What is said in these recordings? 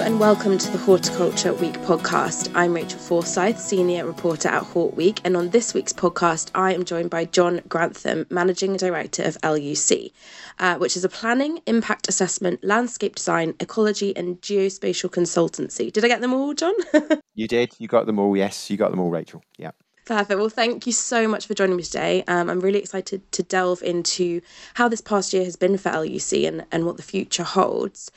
Hello and welcome to the Horticulture Week podcast. I'm Rachel Forsyth, senior reporter at Hort Week, and on this week's podcast, I am joined by John Grantham, managing director of LUC, uh, which is a planning, impact assessment, landscape design, ecology, and geospatial consultancy. Did I get them all, John? You did. You got them all. Yes, you got them all, Rachel. Yeah. Perfect. Well, thank you so much for joining me today. Um, I'm really excited to delve into how this past year has been for LUC and, and what the future holds.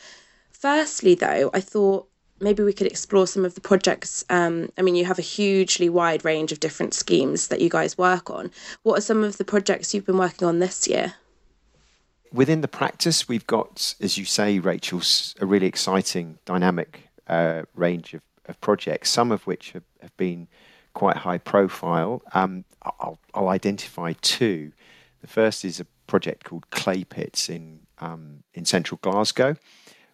Firstly, though, I thought maybe we could explore some of the projects. Um, I mean, you have a hugely wide range of different schemes that you guys work on. What are some of the projects you've been working on this year? Within the practice, we've got, as you say, Rachel, a really exciting, dynamic uh, range of, of projects, some of which have, have been quite high profile. Um, I'll, I'll identify two. The first is a project called Clay Pits in, um, in central Glasgow.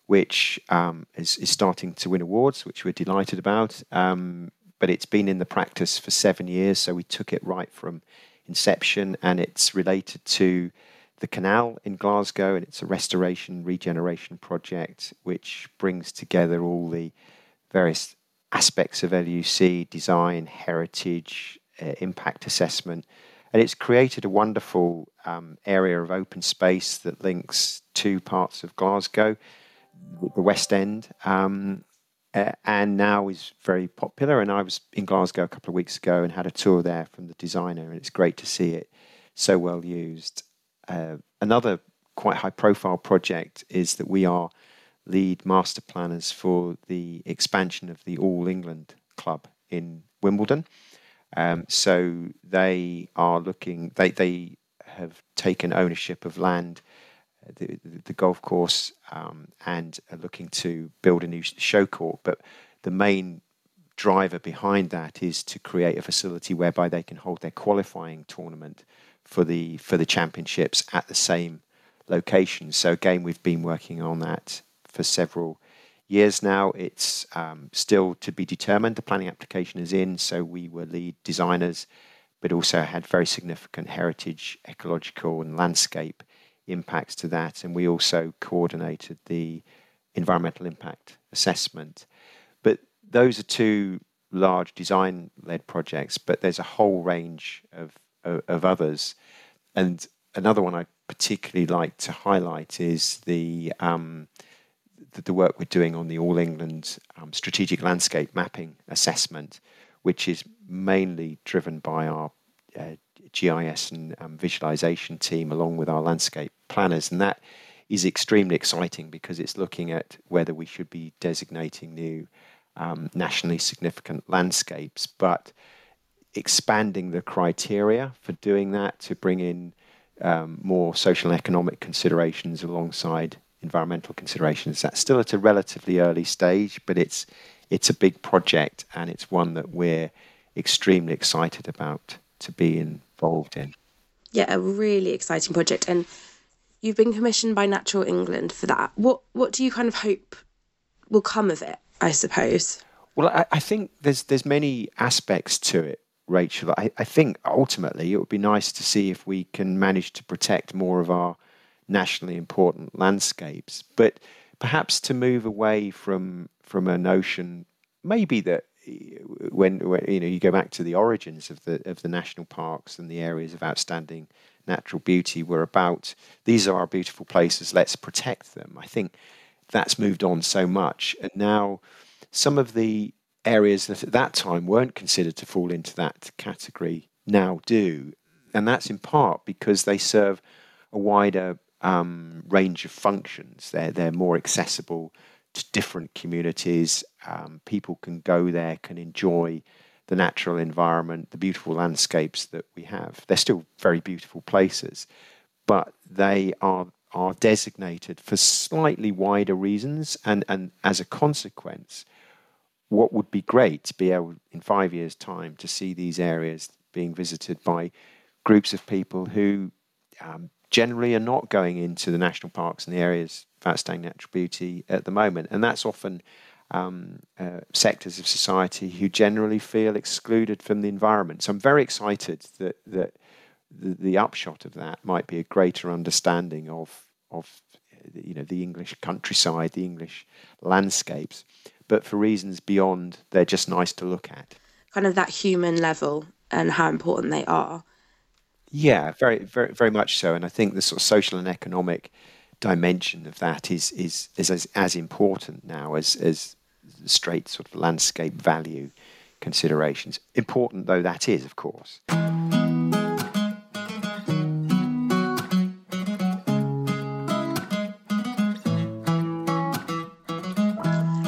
Which um, is, is starting to win awards, which we're delighted about. Um, but it's been in the practice for seven years, so we took it right from inception, and it's related to the canal in Glasgow, and it's a restoration regeneration project which brings together all the various aspects of LUC design, heritage, uh, impact assessment. And it's created a wonderful um, area of open space that links two parts of Glasgow the West End, um, uh, and now is very popular. And I was in Glasgow a couple of weeks ago and had a tour there from the designer, and it's great to see it so well used. Uh, another quite high profile project is that we are lead master planners for the expansion of the All England Club in Wimbledon. Um, so they are looking, they, they have taken ownership of land the, the golf course um, and are looking to build a new show court. But the main driver behind that is to create a facility whereby they can hold their qualifying tournament for the for the championships at the same location. So again, we've been working on that for several years now. It's um, still to be determined. The planning application is in, so we were lead designers, but also had very significant heritage, ecological, and landscape impacts to that. And we also coordinated the environmental impact assessment. But those are two large design led projects, but there's a whole range of, of, of, others. And another one I particularly like to highlight is the, um, the, the, work we're doing on the All England um, strategic landscape mapping assessment, which is mainly driven by our uh, GIS and um, visualization team along with our landscape planners. And that is extremely exciting because it's looking at whether we should be designating new um, nationally significant landscapes, but expanding the criteria for doing that to bring in um, more social and economic considerations alongside environmental considerations. That's still at a relatively early stage, but it's it's a big project and it's one that we're extremely excited about to be involved in. Yeah, a really exciting project. And you've been commissioned by Natural England for that. What what do you kind of hope will come of it, I suppose? Well, I, I think there's there's many aspects to it, Rachel. I, I think ultimately it would be nice to see if we can manage to protect more of our nationally important landscapes, but perhaps to move away from from a notion maybe that when, when, you know you go back to the origins of the of the national parks and the areas of outstanding natural beauty were about these are our beautiful places let's protect them. I think that's moved on so much. And now some of the areas that at that time weren't considered to fall into that category now do. And that's in part because they serve a wider um, range of functions. They're they're more accessible to different communities. Um, people can go there, can enjoy the natural environment, the beautiful landscapes that we have. They're still very beautiful places, but they are are designated for slightly wider reasons, and and as a consequence, what would be great to be able in five years' time to see these areas being visited by groups of people who um, generally are not going into the national parks and the areas of outstanding natural beauty at the moment. And that's often um, uh, sectors of society who generally feel excluded from the environment. So I'm very excited that, that the, the upshot of that might be a greater understanding of, of you know, the English countryside, the English landscapes, but for reasons beyond they're just nice to look at. Kind of that human level and how important they are. Yeah, very, very, very much so. And I think the sort of social and economic dimension of that is is, is as, as important now as as straight sort of landscape value considerations. Important though that is, of course.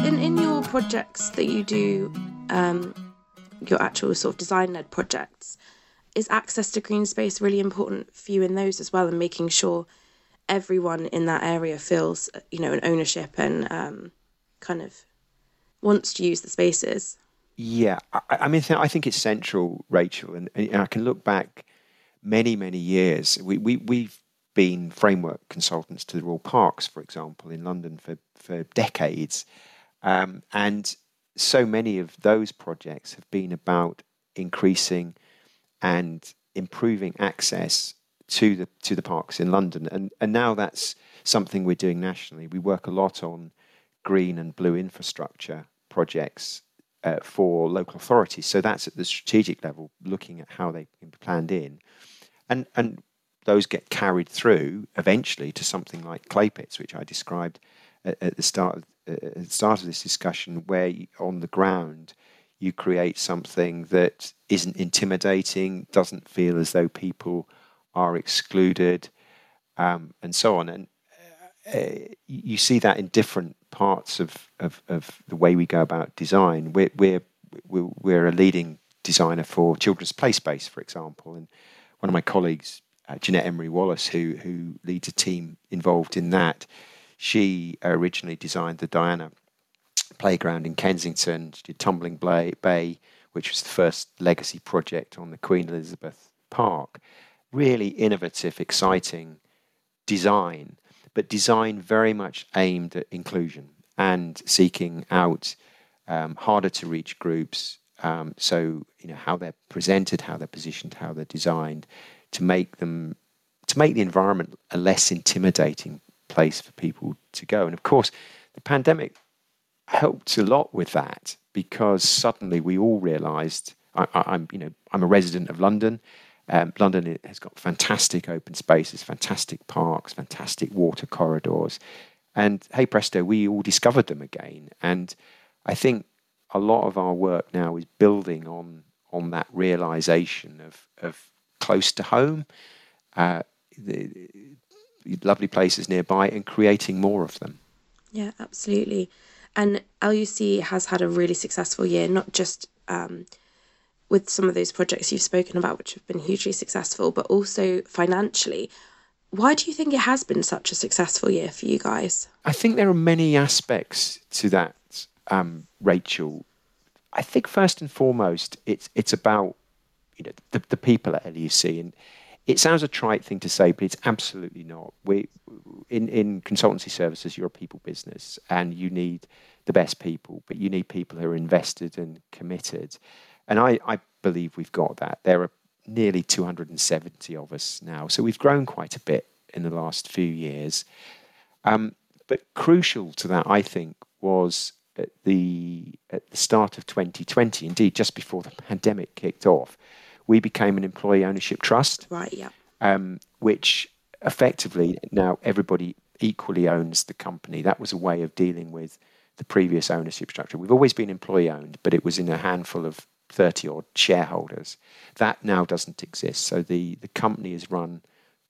In in your projects that you do, um, your actual sort of design led projects is access to green space really important for you in those as well and making sure everyone in that area feels you know an ownership and um, kind of wants to use the spaces. Yeah i, I mean i think it's central rachel and, and, i can look back many many years. We, we we've been framework consultants to the royal parks for example in london for for decades. Um, and so many of those projects have been about increasing and improving access to the to the parks in London. And and now that's something we're doing nationally. We work a lot on green and blue infrastructure projects uh, for local authorities. So that's at the strategic level, looking at how they can be planned in, and and those get carried through eventually to something like clay pits, which I described at, at the start of, at the start of this discussion, where on the ground you create something that isn't intimidating, doesn't feel as though people are excluded, um, and so on. And uh, you see that in different parts of, of, of, the way we go about design. We're, we're, we're a leading designer for children's play space, for example. And one of my colleagues, uh, Jeanette Emery Wallace, who, who leads a team involved in that, she originally designed the Diana playground in Kensington. She did Tumbling Bay, which was the first legacy project on the Queen Elizabeth Park. Really innovative, exciting design, but design very much aimed at inclusion and seeking out um, harder to reach groups. Um, so you know how they're presented, how they're positioned, how they're designed, to make them to make the environment a less intimidating place for people to go. And of course, the pandemic helped a lot with that because suddenly we all realised I, am you know I'm a resident of London. Um, London has got fantastic open spaces, fantastic parks, fantastic water corridors, and hey presto, we all discovered them again. And I think a lot of our work now is building on on that realization of of close to home, uh, the, the lovely places nearby, and creating more of them. Yeah, absolutely. And LUC has had a really successful year, not just um, with some of those projects you've spoken about, which have been hugely successful, but also financially. Why do you think it has been such a successful year for you guys? I think there are many aspects to that, um, Rachel, I think first and foremost, it's it's about you know the, the people at LUC, and it sounds a trite thing to say, but it's absolutely not. We in in consultancy services, you're a people business, and you need the best people, but you need people who are invested and committed. And I, I believe we've got that. There are nearly 270 of us now, so we've grown quite a bit in the last few years. Um, but crucial to that, I think, was at the at the start of 2020, indeed just before the pandemic kicked off, we became an employee ownership trust. Right. Yeah. Um, which effectively now everybody equally owns the company. That was a way of dealing with the previous ownership structure. We've always been employee owned, but it was in a handful of 30 odd shareholders. That now doesn't exist. So the, the company is run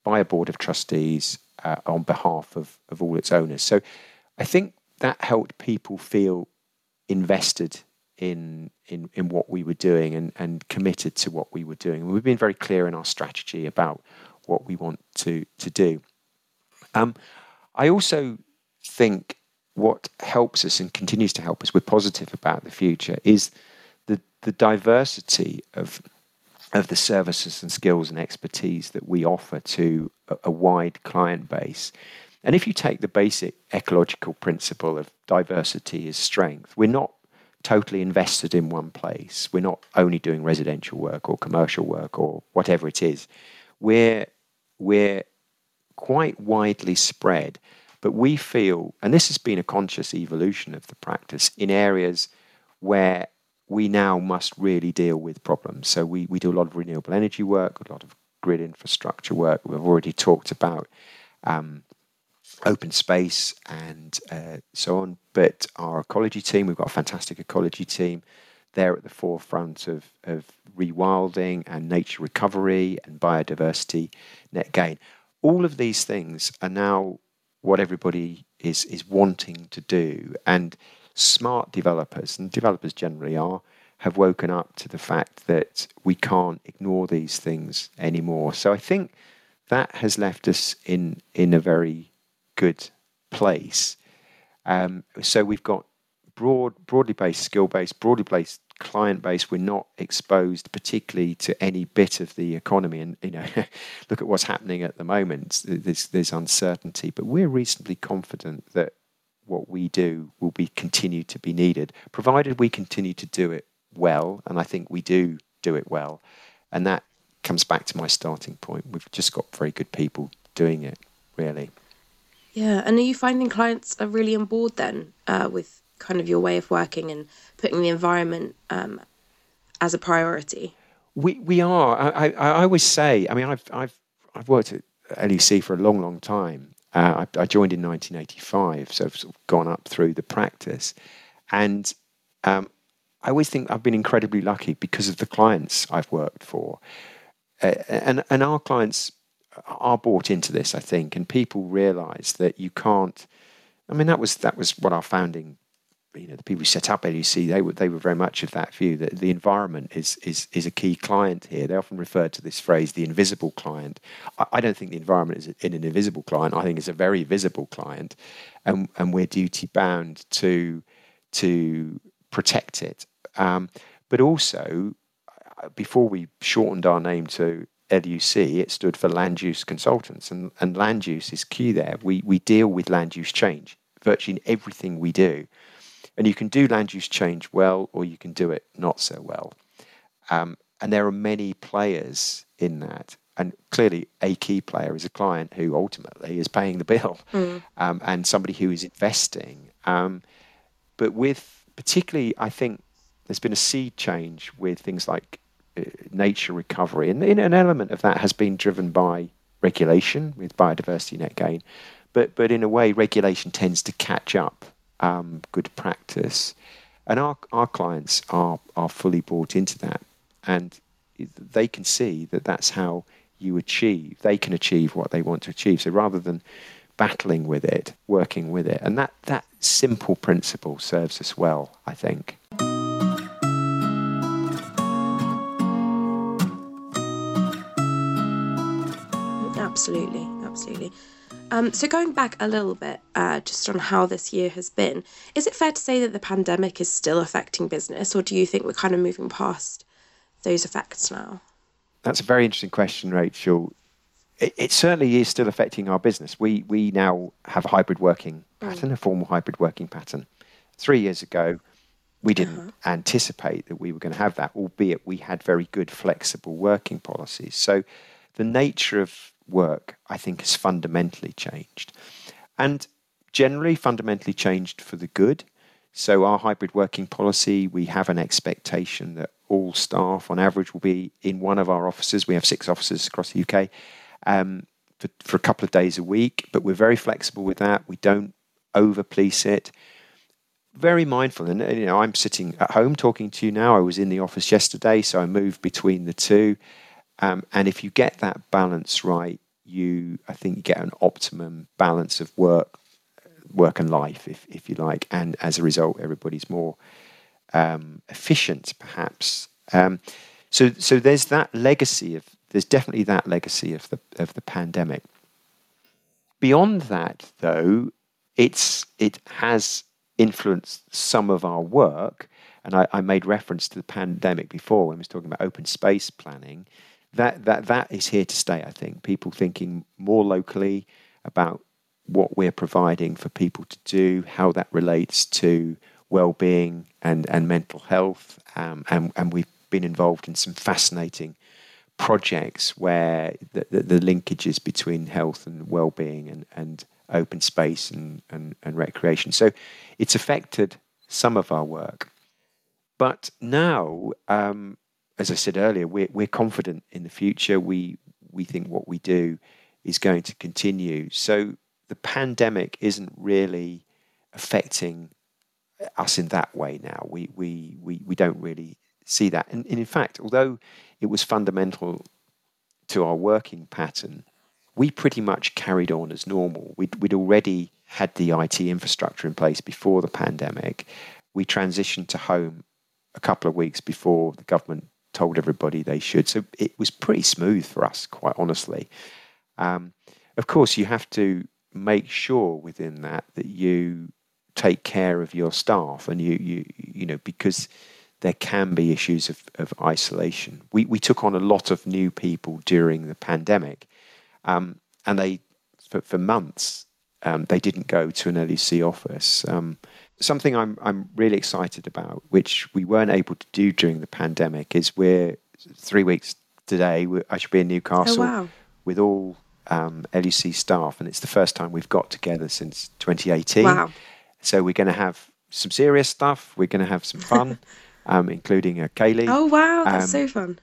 by a board of trustees uh, on behalf of, of all its owners. So I think that helped people feel invested in in in what we were doing and and committed to what we were doing. We've been very clear in our strategy about what we want to to do. Um, I also think what helps us and continues to help us, we're positive about the future, is the diversity of of the services and skills and expertise that we offer to a, a wide client base. And if you take the basic ecological principle of diversity is strength, we're not totally invested in one place. We're not only doing residential work or commercial work or whatever it is. We're we're quite widely spread, but we feel, and this has been a conscious evolution of the practice in areas where we now must really deal with problems. So we, we do a lot of renewable energy work, a lot of grid infrastructure work. We've already talked about um, open space and uh, so on. But our ecology team, we've got a fantastic ecology team. They're at the forefront of, of rewilding and nature recovery and biodiversity net gain. All of these things are now what everybody is is wanting to do. And smart developers, and developers generally are, have woken up to the fact that we can't ignore these things anymore. So I think that has left us in in a very good place. Um, so we've got broad, broadly based, skill based, broadly based client base. We're not exposed particularly to any bit of the economy. And you know, look at what's happening at the moment. There's there's uncertainty, but we're reasonably confident that what we do will be continue to be needed, provided we continue to do it well. And I think we do do it well. And that comes back to my starting point. We've just got very good people doing it, really. Yeah, and are you finding clients are really on board then uh, with kind of your way of working and putting the environment um, as a priority? We we are. I, I, I always say. I mean, I've I've I've worked at LUC for a long, long time. Uh, I, I, joined in 1985, so I've sort of gone up through the practice, and um, I always think I've been incredibly lucky because of the clients I've worked for, uh, and and our clients are bought into this, I think, and people realise that you can't. I mean, that was that was what our founding, you know, the people who set up LUC, they were they were very much of that view that the environment is is is a key client here. They often refer to this phrase, the invisible client. I, I don't think the environment is in an invisible client. I think it's a very visible client, and and we're duty bound to to protect it. Um, but also, uh, before we shortened our name to LUC, it stood for Land Use Consultants, and, and land use is key there. We, we deal with land use change virtually in everything we do. And you can do land use change well, or you can do it not so well. Um, and there are many players in that. And clearly, a key player is a client who ultimately is paying the bill mm. um, and somebody who is investing. Um, but with particularly, I think there's been a seed change with things like uh, nature recovery. And an element of that has been driven by regulation with biodiversity net gain. But, but in a way, regulation tends to catch up um, good practice. And our, our clients are, are fully bought into that. And they can see that that's how you achieve, they can achieve what they want to achieve. So rather than battling with it, working with it. And that, that simple principle serves us well, I think. Absolutely, absolutely. Um, so going back a little bit, uh, just on how this year has been, is it fair to say that the pandemic is still affecting business, or do you think we're kind of moving past those effects now? That's a very interesting question, Rachel. It, it certainly is still affecting our business. We we now have a hybrid working pattern, mm. a formal hybrid working pattern. Three years ago, we didn't uh-huh. anticipate that we were going to have that, albeit we had very good flexible working policies. So the nature of work, I think, has fundamentally changed. And generally, fundamentally changed for the good. So, our hybrid working policy, we have an expectation that all staff, on average, will be in one of our offices. We have six offices across the UK um, for, for a couple of days a week, but we're very flexible with that. We don't over police it very mindful. And you know, I'm sitting at home talking to you now. I was in the office yesterday, so I moved between the two. Um, and if you get that balance right, you I think you get an optimum balance of work, work and life, if if you like. And as a result, everybody's more um, efficient, perhaps. Um, so so there's that legacy of there's definitely that legacy of the of the pandemic. Beyond that, though, it's it has influenced some of our work. And I, I, made reference to the pandemic before when I was talking about open space planning. That that that is here to stay. I think people thinking more locally about what we're providing for people to do, how that relates to well-being and and mental health, um, and and we've been involved in some fascinating projects where the, the, the linkages between health and well-being and and open space and, and, and recreation. So it's affected some of our work. But now, um, as I said earlier, we're, we're confident in the future. We, we think what we do is going to continue. So the pandemic isn't really affecting us in that way now. We, we, we, we don't really see that. And, and in fact, although it was fundamental to our working pattern, we pretty much carried on as normal. We'd, we'd already had the IT infrastructure in place before the pandemic. We transitioned to home a couple of weeks before the government told everybody they should. So it was pretty smooth for us, quite honestly. Um, of course, you have to make sure within that that you take care of your staff and you you you know because there can be issues of, of isolation. We we took on a lot of new people during the pandemic um, and they, for, for months, um, they didn't go to an LUC office. Um, something I'm, I'm really excited about, which we weren't able to do during the pandemic, is we're three weeks today. I should be in Newcastle oh, wow. with all um, LUC staff, and it's the first time we've got together since 2018. Wow. So we're going to have some serious stuff. We're going to have some fun, um, including a ceilidh. Oh wow, that's um, so fun!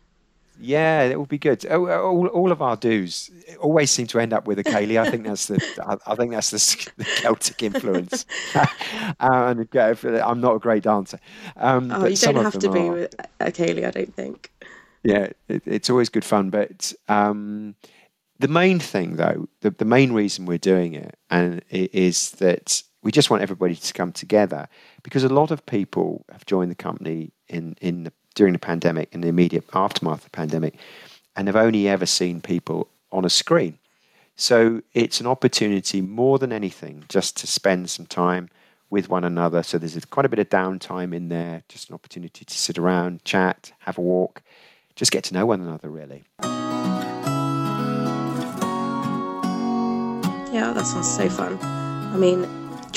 Yeah, it will be good. All, all of our do's always seem to end up with a ceilidh. I think that's the I, think that's the, the Celtic influence. and I'm not a great dancer. Um, oh, you don't have to be with a ceilidh, I don't think. Yeah, it, it's always good fun. But um, the main thing, though, the, the main reason we're doing it, and it is that we just want everybody to come together because a lot of people have joined the company in in the during the pandemic and the immediate aftermath of the pandemic and have only ever seen people on a screen. So it's an opportunity more than anything just to spend some time with one another. So there's quite a bit of downtime in there, just an opportunity to sit around, chat, have a walk, just get to know one another, really. Yeah, that sounds so fun. I mean,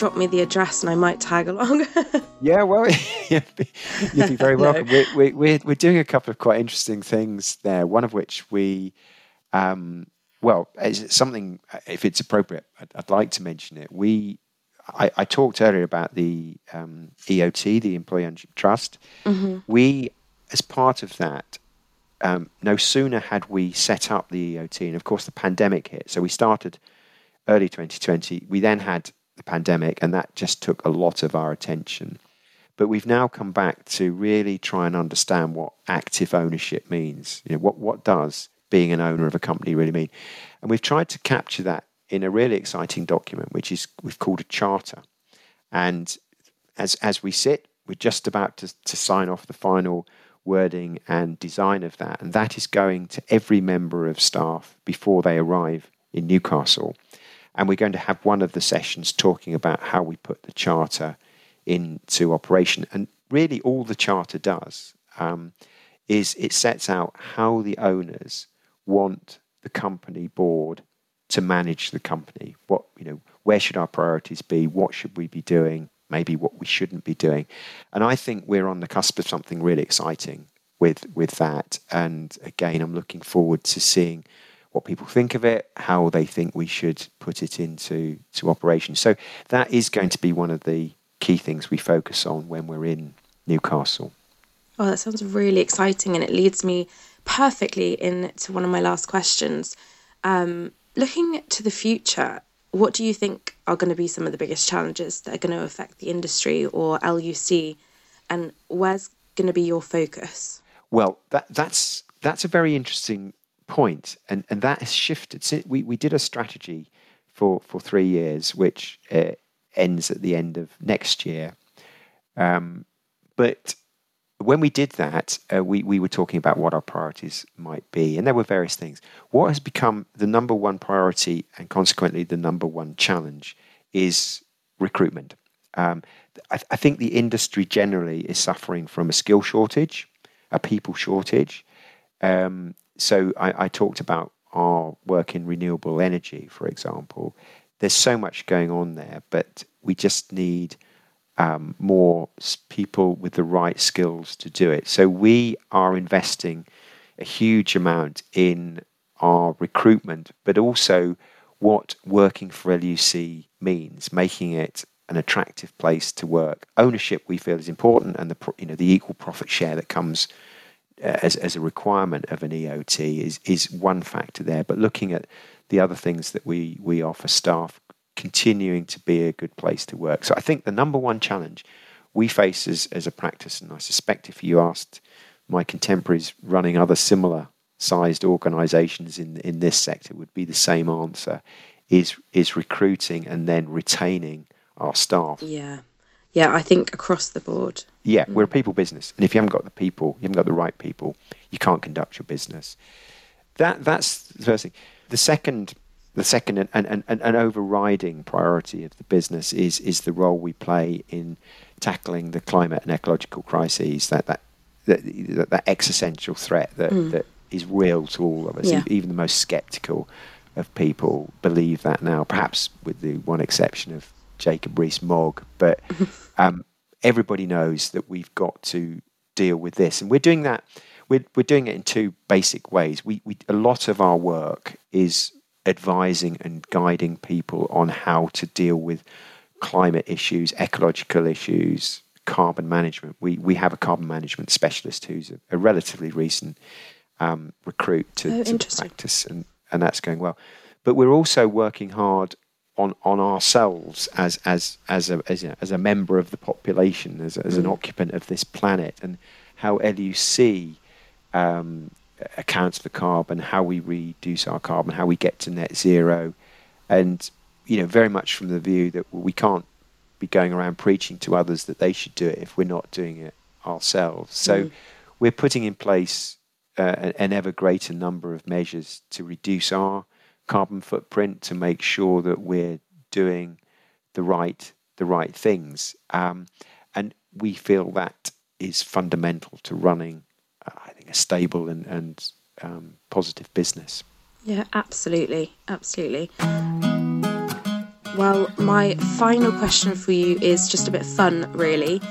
drop me the address and I might tag along. yeah, well, you'd be, you'd be very welcome. no. we, we, we're doing a couple of quite interesting things there, one of which we, um, well, it's something, if it's appropriate, I'd, I'd like to mention it. We, I, I talked earlier about the um, EOT, the Employee Ownership Trust. Mm-hmm. We, as part of that, um, no sooner had we set up the EOT, and of course the pandemic hit. So we started early 2020. We then had the pandemic, and that just took a lot of our attention. But we've now come back to really try and understand what active ownership means. You know, what, what does being an owner of a company really mean? And we've tried to capture that in a really exciting document, which is we've called a charter. And as as we sit, we're just about to, to sign off the final wording and design of that. And that is going to every member of staff before they arrive in Newcastle. And we're going to have one of the sessions talking about how we put the charter into operation. And really, all the charter does um, is it sets out how the owners want the company board to manage the company. What you know, where should our priorities be? What should we be doing? Maybe what we shouldn't be doing. And I think we're on the cusp of something really exciting with with that. And again, I'm looking forward to seeing what people think of it, how they think we should put it into to operation. So that is going to be one of the key things we focus on when we're in Newcastle. Oh, that sounds really exciting, and it leads me perfectly into one of my last questions. Um, looking to the future, what do you think are going to be some of the biggest challenges that are going to affect the industry or LUC, and where's going to be your focus? Well, that, that's that's a very interesting point, and and that has shifted. We we did a strategy for for three years, which uh, ends at the end of next year. Um, but when we did that, uh, we, we were talking about what our priorities might be, and there were various things. What has become the number one priority and consequently the number one challenge is recruitment. Um, I, I, think the industry generally is suffering from a skill shortage, a people shortage. Um, so I, I talked about our work in renewable energy, for example. There's so much going on there, but we just need um, more people with the right skills to do it. So we are investing a huge amount in our recruitment, but also what working for LUC means, making it an attractive place to work. Ownership we feel is important, and the you know the equal profit share that comes Uh, as as a requirement of an EOT is is one factor there. But looking at the other things that we we offer staff, continuing to be a good place to work. So I think the number one challenge we face as, as a practice, and I suspect if you asked my contemporaries running other similar sized organizations in in this sector would be the same answer is is recruiting and then retaining our staff. Yeah. Yeah, I think across the board. Yeah, mm. we're a people business. And if you haven't got the people, you haven't got the right people, you can't conduct your business. That that's the first thing. The second the second and, and, and an overriding priority of the business is is the role we play in tackling the climate and ecological crises that that that, that existential threat that, mm. that is real to all of us yeah. even the most skeptical of people believe that now perhaps with the one exception of Jacob Rees-Mogg but um, everybody knows that we've got to deal with this and we're doing that we're, we're doing it in two basic ways we, we a lot of our work is advising and guiding people on how to deal with climate issues, ecological issues, carbon management. We we have a carbon management specialist who's a, a relatively recent um, recruit to, oh, to practice, and, and that's going well. But we're also working hard on on ourselves as as as a as, a, as a member of the population, as, as mm. an occupant of this planet, and how LUC um, accounts for carbon, how we reduce our carbon, how we get to net zero, and you know very much from the view that we can't be going around preaching to others that they should do it if we're not doing it ourselves. So mm. we're putting in place uh, an ever greater number of measures to reduce our carbon footprint to make sure that we're doing the right the right things, um, and we feel that is fundamental to running I think, a stable and, and um, positive business. Yeah, absolutely. Absolutely. Well, my final question for you is just a bit fun, really.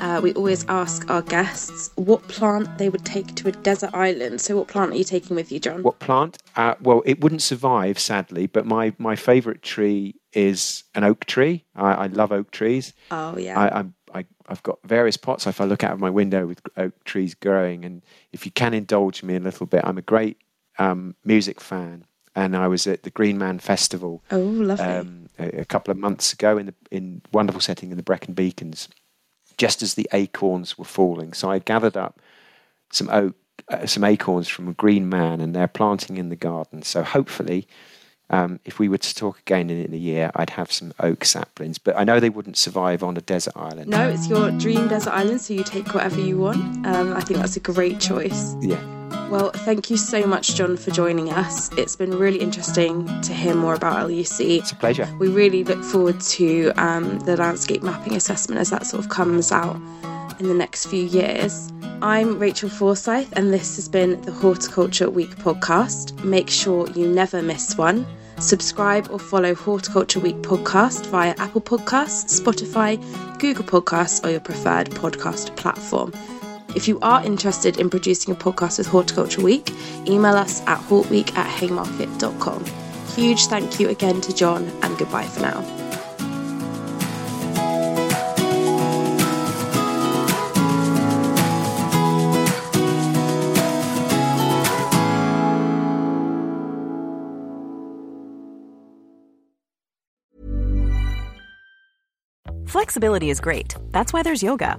Uh, we always ask our guests what plant they would take to a desert island. So, what plant are you taking with you, John? What plant? Uh, well, it wouldn't survive, sadly, but my, my favourite tree is an oak tree. I, I love oak trees. Oh, yeah. I, I'm I, have got various pots. If I look out of my window with oak trees growing, and if you can indulge me a little bit, I'm a great um, music fan, and I was at the Green Man Festival. Oh, lovely! Um, a, a, couple of months ago in the in wonderful setting in the Brecon Beacons, just as the acorns were falling. So I gathered up some oak, uh, some acorns from a Green Man, and they're planting in the garden. So hopefully um, if we were to talk again in, in, a year, I'd have some oak saplings, but I know they wouldn't survive on a desert island. No, it's your dream desert island, so you take whatever you want. Um, I think that's a great choice. Yeah. Well, thank you so much, John, for joining us. It's been really interesting to hear more about LUC. It's a pleasure. We really look forward to um, the landscape mapping assessment as that sort of comes out in the next few years. I'm Rachel Forsyth, and this has been the Horticulture Week podcast. Make sure you never miss one. Subscribe or follow Horticulture Week podcast via Apple Podcasts, Spotify, Google Podcasts, or your preferred podcast platform. If you are interested in producing a podcast with Horticulture Week, email us at hortweek at haymarket.com. Huge thank you again to John, and goodbye for now. Flexibility is great. That's why there's yoga.